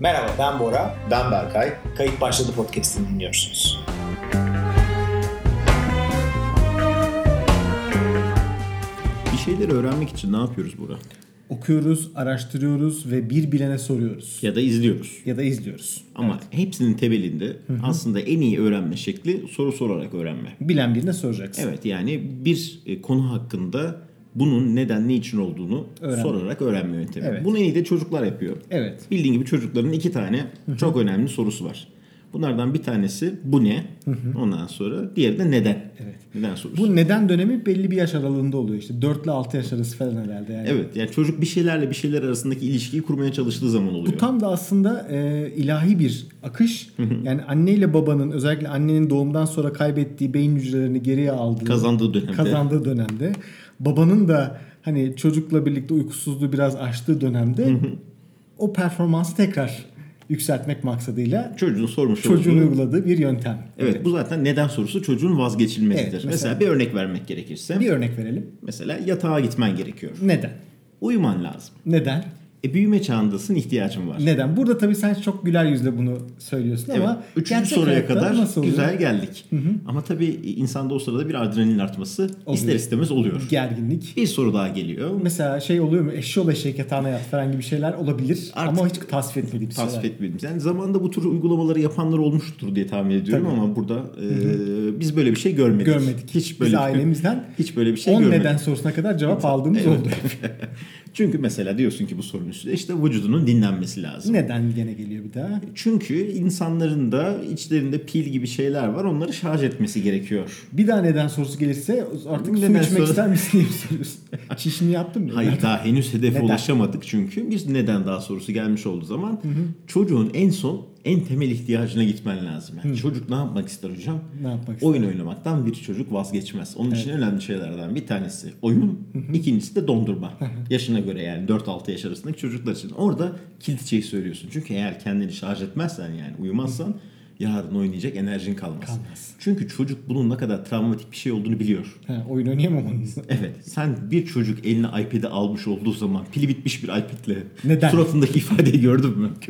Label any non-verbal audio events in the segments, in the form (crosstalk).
Merhaba ben Bora. Ben Berkay. Kayıt Başladı podcast'ini dinliyorsunuz. Bir şeyleri öğrenmek için ne yapıyoruz Bora? Okuyoruz, araştırıyoruz ve bir bilene soruyoruz. Ya da izliyoruz. Ya da izliyoruz. Ama hepsinin temelinde aslında en iyi öğrenme şekli soru sorarak öğrenme. Bilen birine soracaksın. Evet yani bir e, konu hakkında bunun neden ne için olduğunu Öğrenme. sorarak öğrenme yöntemi. Evet. Bunu en iyi de çocuklar yapıyor. Evet. Bildiğin gibi çocukların iki tane çok önemli sorusu var. Bunlardan bir tanesi bu ne? Ondan sonra diğeri de neden? Evet. Neden sorusu. Bu neden dönemi belli bir yaş aralığında oluyor işte. 4 ile 6 yaş arası falan herhalde yani. Evet yani çocuk bir şeylerle bir şeyler arasındaki ilişkiyi kurmaya çalıştığı zaman oluyor. Bu tam da aslında e, ilahi bir akış. yani anne ile babanın özellikle annenin doğumdan sonra kaybettiği beyin hücrelerini geriye aldığı Kazandığı dönemde. kazandığı dönemde babanın da hani çocukla birlikte uykusuzluğu biraz aştığı dönemde o performansı tekrar yükseltmek maksadıyla Çocuğun sormuş çocuğun olduğu- uyguladığı bir yöntem. Evet bu zaten neden sorusu çocuğun vazgeçilmezidir. Evet, mesela, mesela- bir örnek vermek gerekirse. Bir örnek verelim. Mesela yatağa gitmen gerekiyor. Neden? Uyuman lazım. Neden? E büyüme çağındasın ihtiyacın var. Neden? Burada tabii sen çok güler yüzle bunu söylüyorsun Evet. ama Üçüncü soruya kadar nasıl oluyor? güzel geldik. Ama tabii insanda o sırada bir adrenalin artması Oluyor. ister istemez oluyor. Gerginlik. Bir soru daha geliyor. Mesela şey oluyor mu? Eşyol eşek yatağına yat falan gibi şeyler olabilir. Artık ama hiç tasvip etmediğim şeyler. Tasvip etmediğimiz. Yani zamanında bu tür uygulamaları yapanlar olmuştur diye tahmin ediyorum Tabii. ama burada e, biz böyle bir şey görmedik. Görmedik. Hiç böyle Biz bir- ailemizden hiç böyle bir şey 10 görmedik. neden sorusuna kadar cevap aldığımız Evet. oldu. (laughs) Çünkü mesela diyorsun ki bu sorunun üstünde işte vücudunun dinlenmesi lazım. neden gene geliyor bir daha? Çünkü insanların da içlerinde pil gibi şeyler var. Onları şarj etmesi gerekiyor. Bir daha neden sorusu gelirse artık su Neden içmek soru- ister misin diye soruyorsun. (laughs) Çişini yaptın mı? Hayır daha henüz hedefe Neden? ulaşamadık çünkü. Bir neden daha sorusu gelmiş olduğu zaman çocuğun en son en temel ihtiyacına gitmen lazım. Yani çocuk ne yapmak ister hocam? Ne yapmak ister? Oyun oynamaktan bir çocuk vazgeçmez. Onun için önemli şeylerden bir tanesi oyun, ikincisi de dondurma. Yaşına göre yani 4-6 yaş arasındaki çocuklar için. Orada kilit şeyi söylüyorsun. Çünkü eğer kendini şarj etmezsen yani uyumazsan yarın oynayacak enerjin kalmaz. Kalmaz. Çünkü çocuk bunun ne kadar travmatik bir şey olduğunu biliyor. Ha, oyun oynayamamanız. (laughs) Evet. Sen bir çocuk eline iPad'i almış olduğu zaman pili bitmiş bir iPad'le Neden? suratındaki ifadeyi gördün mü? (laughs)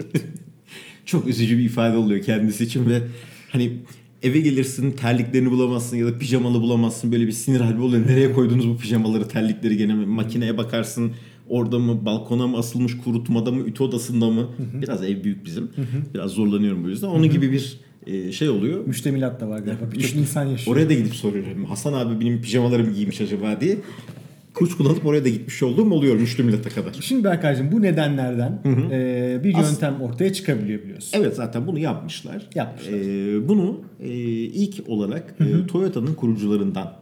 Çok üzücü bir ifade oluyor kendisi için ve hani eve gelirsin terliklerini bulamazsın ya da pijamalı bulamazsın böyle bir sinir hali oluyor. Nereye koydunuz bu pijamaları terlikleri gene? Makineye bakarsın orada mı balkona mı asılmış kurutmada mı ütü odasında mı? Biraz ev büyük bizim. Biraz zorlanıyorum bu yüzden. Onun gibi bir e, şey oluyor. Müştemilat da var galiba. Birçok insan yaşıyor. Oraya da gidip soruyorum. Hasan abi benim pijamalarımı giymiş acaba diye. Kuş kullanıp oraya da gitmiş olduğum oluyor müştemilata kadar. Şimdi Berkaycığım bu nedenlerden e, bir As- yöntem ortaya çıkabiliyor biliyorsun. Evet zaten bunu yapmışlar. Yapmışlar. Ee, bunu e, ilk olarak e, Toyota'nın kurucularından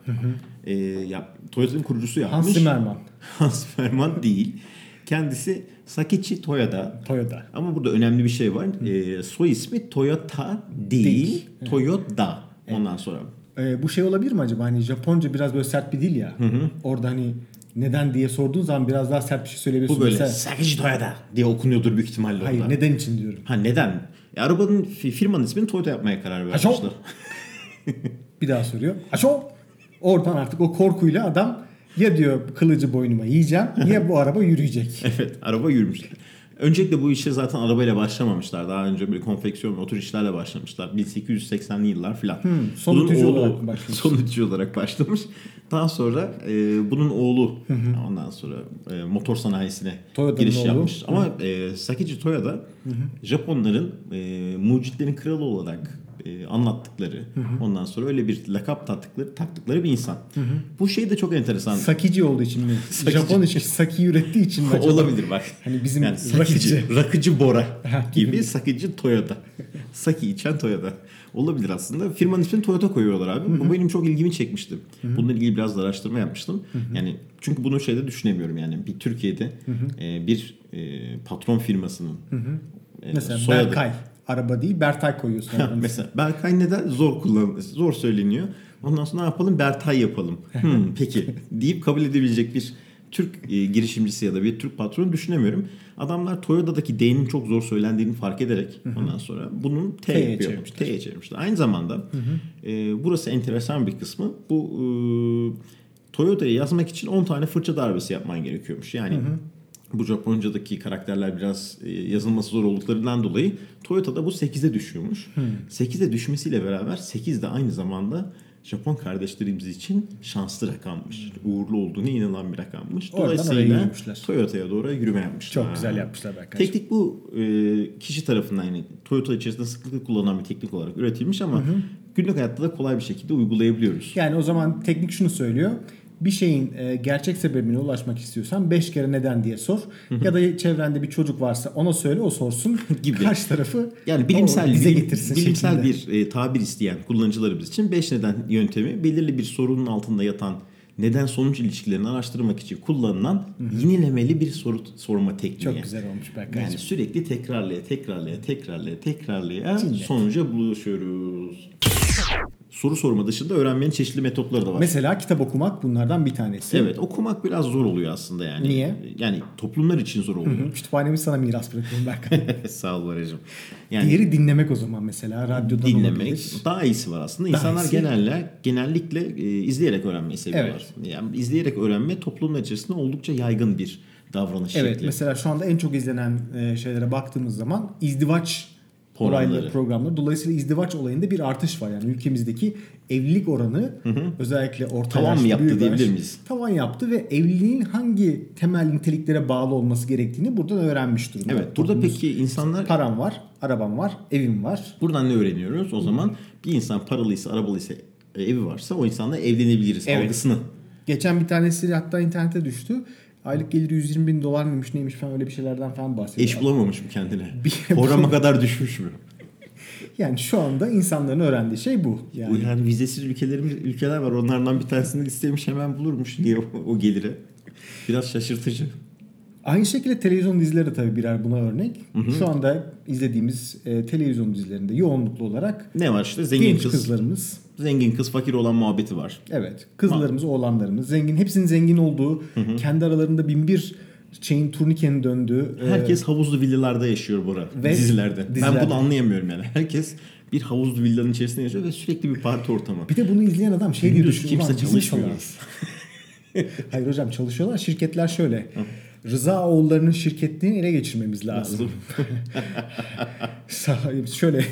e, yap, Toyota'nın kurucusu yapmış. Hans Zimmerman. (laughs) Hans Zimmerman değil. Kendisi Sakichi Toyota. Toyota. Ama burada önemli bir şey var. E, soy ismi Toyota değil, Değil. Toyota. Ondan sonra E, bu şey olabilir mi acaba? Hani Japonca biraz böyle sert bir dil ya. Orada hani neden diye sorduğun zaman biraz daha sert bir şey söyleyebiliyorsun. bu böyle Mesela- Sakichi Toyota diye okunuyordur büyük ihtimalle Hayır orada. neden için diyorum. Ha neden? E, arabanın fi- firmanın ismini Toyota yapmaya karar Haşo. vermişler. Bir daha soruyor. Aşo. Oradan artık o korkuyla adam ya diyor kılıcı boynuma yiyeceğim ya bu araba yürüyecek. (laughs) evet araba yürümüş. Öncelikle bu işe zaten arabayla başlamamışlar. Daha önce böyle konfeksiyon motor işlerle başlamışlar. 1880'li yıllar filan. Bunun oğlu- olarak başlamış. (laughs) Sonutucu olarak başlamış. Daha sonra e, bunun oğlu ondan sonra e, motor sanayisine Toyota'nın giriş oğlu. yapmış. Ama e, Sakichi Toyota Japonların e, mucitlerin kralı olarak e, anlattıkları ondan sonra öyle bir lakap taktıkları, taktıkları bir insan. Bu şey de çok enteresan. Sakici olduğu için mi? (laughs) Sakici. Japon için saki ürettiği için mi acaba? Olabilir bak. Hani bizim yani sakici, rakıcı. rakıcı Bora gibi sakici Toyota. (laughs) Saki içen Toyota. Olabilir aslında. Firmanın ismini Toyota koyuyorlar abi. Bu benim çok ilgimi çekmişti. Bununla ilgili biraz da araştırma yapmıştım. Yani çünkü bunu şeyde düşünemiyorum yani bir Türkiye'de e, bir e, patron firmasının e, Mesela soyadı- Berkay. Araba değil Bertay koyuyorsun. arabanın Mesela Berkay neden zor kullan zor söyleniyor. Ondan sonra ne yapalım? Bertay yapalım. (laughs) Hmm, peki deyip kabul edebilecek bir Türk e, girişimcisi ya da bir Türk patronu düşünemiyorum. Adamlar Toyota'daki D'nin çok zor söylendiğini fark ederek ondan sonra bunun T T'ye yapıyor. çevirmişler. T'ye çevirmişler. Aynı zamanda e, burası enteresan bir kısmı. Bu e, Toyota'ya yazmak için 10 tane fırça darbesi yapman gerekiyormuş. Yani bu Japonca'daki karakterler biraz e, yazılması zor olduklarından dolayı Toyota'da bu 8'e düşüyormuş. 8'e düşmesiyle beraber 8 de aynı zamanda Japon kardeşlerimiz için şanslı rakammış. Uğurlu olduğunu inanılan bir rakammış. Dolayısıyla. Toyota'ya doğru yürüme yapmışlar. Çok güzel yapmışlar arkadaşlar. Teknik bu e, kişi tarafından yani Toyota içerisinde sıklıkla kullanılan bir teknik olarak üretilmiş ama günlük hayatta da kolay bir şekilde uygulayabiliyoruz. Yani o zaman teknik şunu söylüyor. Bir şeyin e, gerçek sebebine ulaşmak istiyorsan 5 kere neden diye sor. Ya da çevrende bir çocuk varsa ona söyle o sorsun. (laughs) Gibi. Karşı tarafı Yani bilimsel bize bilim- getirsin bilimsel şeklinde. bir e, tabir isteyen kullanıcılarımız için 5 neden yöntemi belirli bir sorunun altında yatan neden sonuç ilişkilerini araştırmak için kullanılan yenilemeli bir soru sorma tekniği. Çok güzel olmuş Berkay'cığım. Yani sürekli tekrarlaya, tekrarlaya, tekrarlaya, tekrarlaya Cinnet. sonuca bulaşıyoruz. Soru sorma dışında öğrenmenin çeşitli metotları da var. Mesela kitap okumak bunlardan bir tanesi. Evet okumak biraz zor oluyor aslında yani. Niye? Yani toplumlar için zor oluyor. Kütüphanemi sana miras bırakıyorum Berkay. (laughs) Sağ ol Baracığım. Yani Diğeri dinlemek o zaman mesela. Radyodan dinlemek olabilir. daha iyisi var aslında. Daha İnsanlar iyisi. genelde genellikle e, izleyerek öğrenmeyi seviyorlar. Yani izleyerek öğrenme toplumlar içerisinde oldukça yaygın bir davranış Evet şekli. mesela şu anda en çok izlenen e, şeylere baktığımız zaman izdivaç. Olayları, programları. Dolayısıyla izdivaç olayında bir artış var. Yani ülkemizdeki evlilik oranı özellikle orta Tavan mı yaşlı, yaptı büyük diyebilir miyiz? Tavan yaptı ve evliliğin hangi temel niteliklere bağlı olması gerektiğini buradan öğrenmiş durumda. Evet. Burada peki insanlar param var, arabam var, evim var. buradan ne öğreniyoruz? O zaman bir insan paralıysa, arabalıysa, evi varsa o insanla evlenebiliriz Evet. algısını. Geçen bir tanesi hatta internete düştü. Aylık geliri 120 bin dolar mıymış neymiş falan öyle bir şeylerden falan bahsediyor. Eş bulamamış mı kendine? (laughs) Bir- Programa kadar düşmüş mü? (laughs) Yani şu anda insanların öğrendiği şey bu. Bu Yani yani vizesiz ülkelerimiz ülkeler var. Onlardan bir tanesini istemiş hemen bulurmuş diye o, o geliri. Biraz şaşırtıcı. Aynı şekilde televizyon dizileri de tabii birer buna örnek. Şu anda izlediğimiz e, televizyon dizilerinde yoğunluklu olarak Ne var işte zengin genç kız, kızlarımız, zengin kız fakir olan muhabbeti var. evet kızlarımız, oğlanlarımız, zengin, hepsinin zengin olduğu, kendi aralarında bin bir şeyin turnikenin döndüğü. e, Herkes havuzlu villalarda yaşıyor Bora Ve dizilerde. Ben dizilerde. bunu anlayamıyorum yani. Herkes bir havuzlu villanın içerisinde yaşıyor ve sürekli bir parti ortamı. bir de bunu izleyen adam şey diye düşünüyor. kimse "Ulan bizim çalışmıyor." salağız." (laughs) Hayır hocam çalışıyorlar. Şirketler şöyle. Rıza oğullarının şirketliğini ele geçirmemiz lazım. (laughs) Şöyle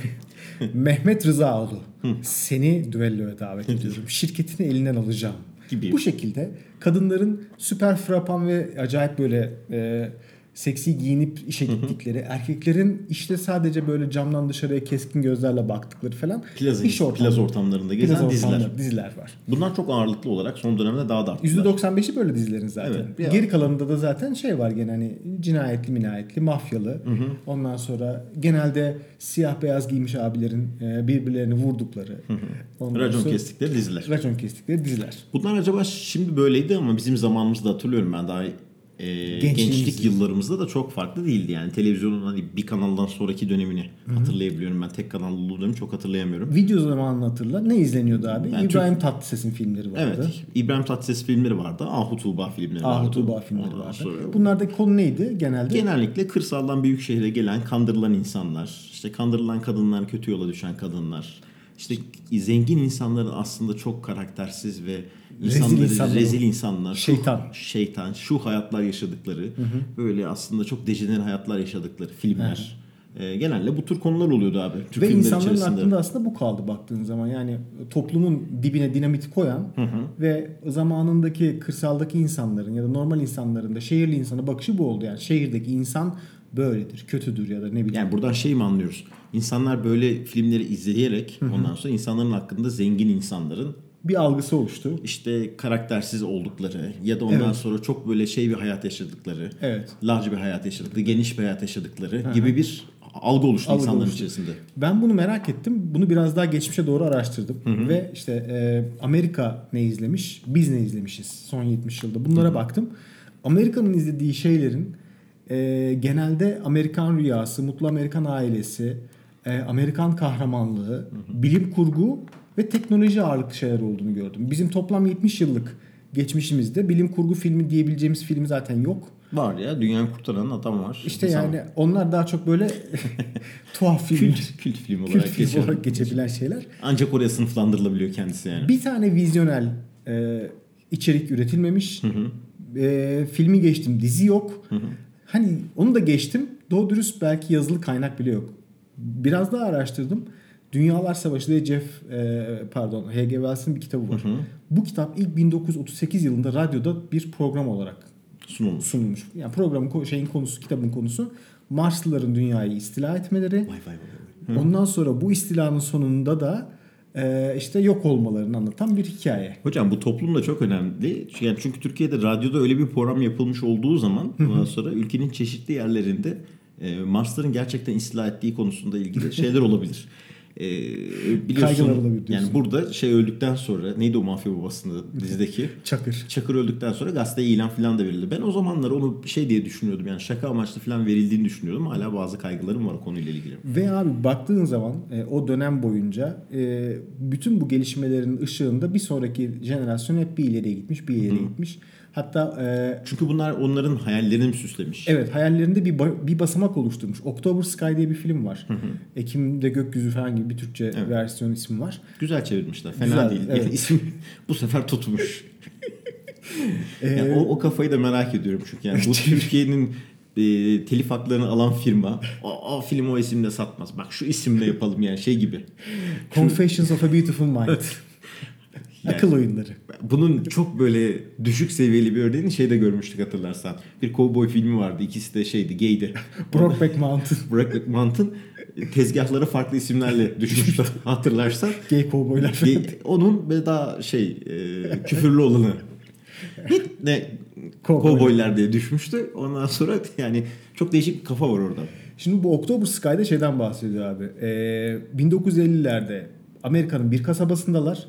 Mehmet Rızaoğlu seni düelloya davet ediyorum. Şirketini elinden alacağım. Gibi. Bu şekilde kadınların süper frapan ve acayip böyle e, seksi giyinip işe gittikleri, erkeklerin işte sadece böyle camdan dışarıya keskin gözlerle baktıkları falan Plaza, iş ortamları- plaz ortamlarında gezen plaz diziler. diziler var. Bunlar çok ağırlıklı olarak son dönemde daha da arttılar. %95'i böyle dizilerin zaten. Evet, Geri kalanında da zaten şey var gene hani cinayetli minayetli, mafyalı. Ondan sonra genelde siyah beyaz giymiş abilerin e, birbirlerini vurdukları. Racon sonra- kestikleri diziler. Racon kestikleri diziler. Bunlar acaba şimdi böyleydi ama bizim zamanımızda hatırlıyorum ben daha e, gençlik yıllarımızda da çok farklı değildi yani televizyonun hani bir kanaldan sonraki dönemini hatırlayabiliyorum ben tek kanallı olduğu dönemi çok hatırlayamıyorum. Video zamanını hatırla. Ne izleniyordu abi? Yani İbrahim Tatlıses'in filmleri vardı. Evet. İbrahim Tatlıses filmleri vardı. Ahu Tuğba filmleri vardı. Ahu Tuğba filmleri Ondan vardı. sonra- Bunlardaki konu neydi genelde? Genellikle kırsaldan büyük şehre gelen kandırılan insanlar, işte kandırılan kadınlar, kötü yola düşen kadınlar, işte zengin insanların aslında çok karaktersiz ve Rezil insanları insanlar. rezil insanlar, şu- Şeytan. şeytan, şu hayatlar yaşadıkları, böyle aslında çok dejener hayatlar yaşadıkları filmler. Ee, genelde bu tür konular oluyordu abi. Türk Ve insanların içerisinde. aklında aslında bu kaldı baktığın zaman. Yani toplumun dibine dinamit koyan ve zamanındaki kırsaldaki insanların ya da normal insanların da şehirli insana bakışı bu oldu. Yani şehirdeki insan böyledir, kötüdür ya da ne bileyim. Yani buradan şey mi anlıyoruz? İnsanlar böyle filmleri izleyerek ondan sonra insanların hakkında zengin insanların bir algısı oluştu. işte karaktersiz oldukları ya da ondan Evet. sonra çok böyle şey bir hayat yaşadıkları, Evet. large bir hayat yaşadıkları, geniş bir hayat yaşadıkları gibi bir algı oluştu Algı insanların oluştu. içerisinde. Ben bunu merak ettim. Bunu biraz daha geçmişe doğru araştırdım. Ve işte e, Amerika ne izlemiş, biz ne izlemişiz son 70 yılda. Bunlara baktım. Amerika'nın izlediği şeylerin e, genelde Amerikan rüyası, mutlu Amerikan ailesi, e, Amerikan kahramanlığı, bilim kurgu ve teknoloji ağırlıklı şeyler olduğunu gördüm. Bizim toplam 70 yıllık geçmişimizde bilim kurgu filmi diyebileceğimiz film zaten yok. Var ya dünyayı kurtaran adam var. İşte İnsan- yani onlar daha çok böyle (laughs) tuhaf filmler. kült, kült film Kült olarak film geçiyor. olarak geçebilen şeyler. Ancak oraya sınıflandırılabiliyor kendisi yani. Bir tane vizyonel e, içerik üretilmemiş. E, filmi geçtim dizi yok. Hani onu da geçtim. Doğru dürüst belki yazılı kaynak bile yok. Biraz daha araştırdım. Dünyalar Savaşı diye Jeff e, pardon H.G. Wells'in bir kitabı var. Bu kitap ilk 1938 yılında radyoda bir program olarak Sunulmuş. sunulmuş. Yani programın şeyin konusu, kitabın konusu Marslıların dünyayı istila etmeleri. Vay vay vay. Ondan sonra bu istilanın sonunda da işte yok olmalarını anlatan bir hikaye. Hocam bu toplum da çok önemli. Yani çünkü Türkiye'de radyoda öyle bir program yapılmış olduğu zaman ondan sonra ülkenin çeşitli yerlerinde e, Marsların gerçekten istila ettiği konusunda ilgili şeyler olabilir. (laughs) E, biliyorsun yani burada şey öldükten sonra neydi o mafya babasında dizideki Çakır. Çakır öldükten sonra gazeteye ilan falan da verildi. Ben o zamanlar onu şey diye düşünüyordum yani şaka amaçlı falan verildiğini düşünüyordum. Hala bazı kaygılarım var o konuyla ilgili. Ve abi baktığın zaman e, o dönem boyunca e, bütün bu gelişmelerin ışığında bir sonraki jenerasyon hep bir ileriye gitmiş, bir ileriye gitmiş. Hatta e, Çünkü bunlar onların hayallerini mi süslemiş? evet hayallerinde bir ba- bir basamak oluşturmuş. October Sky diye bir film var. Ekim'de gökyüzü falan gibi bir Türkçe versiyon ismi var. Güzel çevirmişler. Fena Güzel, değil. evet. (laughs) Yani isim bu sefer tutmuş. Ee, Yani o, o kafayı da merak ediyorum çünkü yani bu (laughs) Türkiye'nin e, telif haklarını alan firma o, o film o isimle satmaz. Bak şu isimle yapalım yani şey gibi. Confessions of a Beautiful Mind. Yani- Akıl oyunları. Bunun çok böyle düşük seviyeli bir örneğini şeyde görmüştük hatırlarsan. Bir cowboy filmi vardı. İkisi de şeydi, gaydi. (laughs) Brokeback Mountain. (laughs) Brokeback Mountain tezgahları farklı isimlerle (laughs) düşmüştü hatırlarsan. Gay kovboylar. Ge- Onun ve daha şey e, küfürlü olanı. Ne Kovboy. kovboylar diye düşmüştü. Ondan sonra yani çok değişik bir kafa var orada. Şimdi bu October Sky'da şeyden bahsediyor abi. Ee, 1950'lerde Amerika'nın bir kasabasındalar.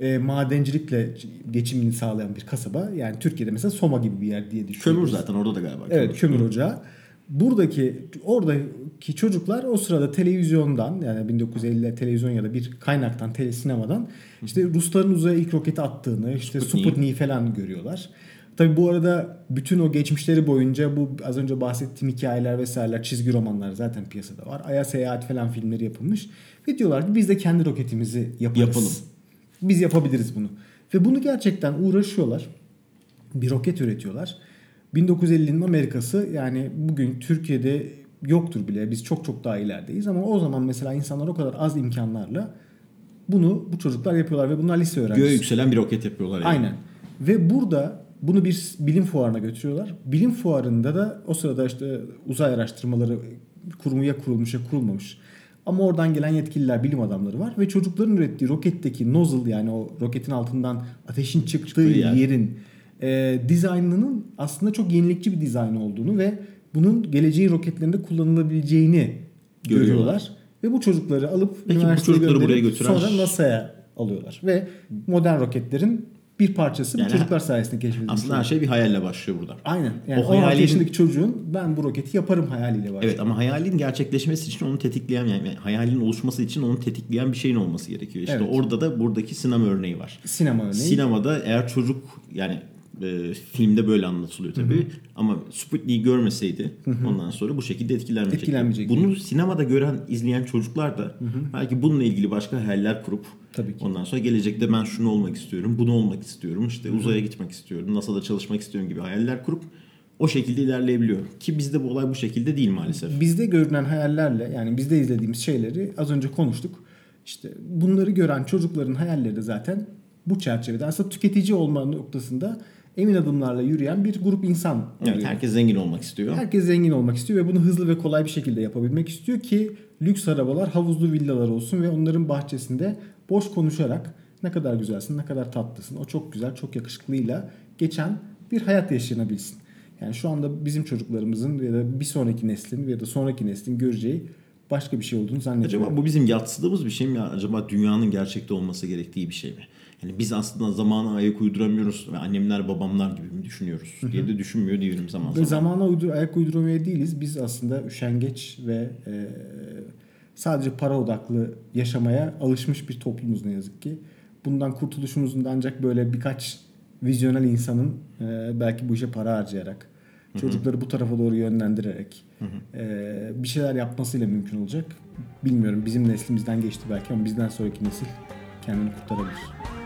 Ee, madencilikle geçimini sağlayan bir kasaba. Yani Türkiye'de mesela Soma gibi bir yer diye düşünüyoruz. Kömür zaten orada da galiba. Evet kömür ocağı. Buradaki oradaki çocuklar o sırada televizyondan yani 1950'ler televizyon ya da bir kaynaktan tele sinemadan işte Rusların uzaya ilk roketi attığını işte Sputnik. Falan görüyorlar. Tabi bu arada bütün o geçmişleri boyunca bu az önce bahsettiğim hikayeler vesaireler çizgi romanlar zaten piyasada var. Ay'a seyahat falan filmleri yapılmış. Ve diyorlar ki biz de kendi roketimizi yaparız. Yapalım. Biz yapabiliriz bunu. Ve bunu gerçekten uğraşıyorlar. Bir roket üretiyorlar. 1950'nin Amerikası yani bugün Türkiye'de yoktur bile. Biz çok çok daha ilerideyiz ama o zaman mesela insanlar o kadar az imkanlarla bunu bu çocuklar yapıyorlar ve bunlar lise öğrencisi. Göğe yükselen bir roket yapıyorlar yani. Aynen. Ve burada bunu bir bilim fuarına götürüyorlar. Bilim fuarında da o sırada işte uzay araştırmaları kurumu ya kurulmuş ya kurulmamış. Ama oradan gelen yetkililer, bilim adamları var ve çocukların ürettiği roketteki nozzle yani o roketin altından ateşin çıktığı Çıktığı yer. yerin e, dizaynının aslında çok yenilikçi bir dizayn olduğunu ve bunun geleceğin roketlerinde kullanılabileceğini Görüyorlar. görüyorlar. Ve bu çocukları alıp Peki bu üniversiteye çocukları buraya götüren- sonra NASA'ya alıyorlar. Ve modern roketlerin bir parçası Yani bu çocuklar sayesinde keşfedilmiş. Aslında her şey bir hayalle başlıyor burada. Aynen. Yani O 16 hayalin- yaşındaki çocuğun ben bu roketi yaparım hayaliyle başlıyor. Evet ama hayalin gerçekleşmesi için onu tetikleyen yani hayalin oluşması için onu tetikleyen bir şeyin olması gerekiyor. İşte Evet. orada da buradaki sinema örneği var. Sinema örneği. Sinemada eğer çocuk yani e, filmde böyle anlatılıyor tabii ama Sputnik'i görmeseydi ondan sonra bu şekilde etkilenmeyecekti. Etkilenmeyecekti. Bunu sinemada gören, izleyen çocuklar da belki bununla ilgili başka hayaller kurup Tabii ki. ondan sonra gelecekte ben şunu olmak istiyorum, bunu olmak istiyorum, işte uzaya gitmek istiyorum, NASA'da çalışmak istiyorum gibi hayaller kurup o şekilde ilerleyebiliyor. Ki bizde bu olay bu şekilde değil maalesef. Bizde görünen hayallerle yani bizde izlediğimiz şeyleri az önce konuştuk. İşte bunları gören çocukların hayalleri de zaten bu çerçevede aslında tüketici olma noktasında emin adımlarla yürüyen bir grup insan oluyor. Evet, herkes zengin olmak istiyor. Herkes zengin olmak istiyor ve bunu hızlı ve kolay bir şekilde yapabilmek istiyor ki lüks arabalar, havuzlu villalar olsun ve onların bahçesinde boş konuşarak ne kadar güzelsin, ne kadar tatlısın, o çok güzel, çok yakışıklıyla geçen bir hayat yaşanabilsin. Yani şu anda bizim çocuklarımızın ya da bir sonraki neslin ya da sonraki neslin göreceği başka bir şey olduğunu zannediyorum. Acaba bu bizim yatsıdığımız bir şey mi? Acaba dünyanın gerçekte olması gerektiği bir şey mi? Yani biz aslında zamana ayak uyduramıyoruz ve annemler babamlar gibi mi düşünüyoruz diye de düşünmüyor değilim zaman Ve zaman. zamana uydur, ayak uyduramaya değiliz. Biz aslında üşengeç ve e, sadece para odaklı yaşamaya alışmış bir toplumuz ne yazık ki. Bundan kurtuluşumuzun da ancak böyle birkaç vizyonel insanın e, belki bu işe para harcayarak, çocukları bu tarafa doğru yönlendirerek e, bir şeyler yapmasıyla mümkün olacak. Bilmiyorum bizim neslimizden geçti belki ama bizden sonraki nesil kendini kurtarabilir.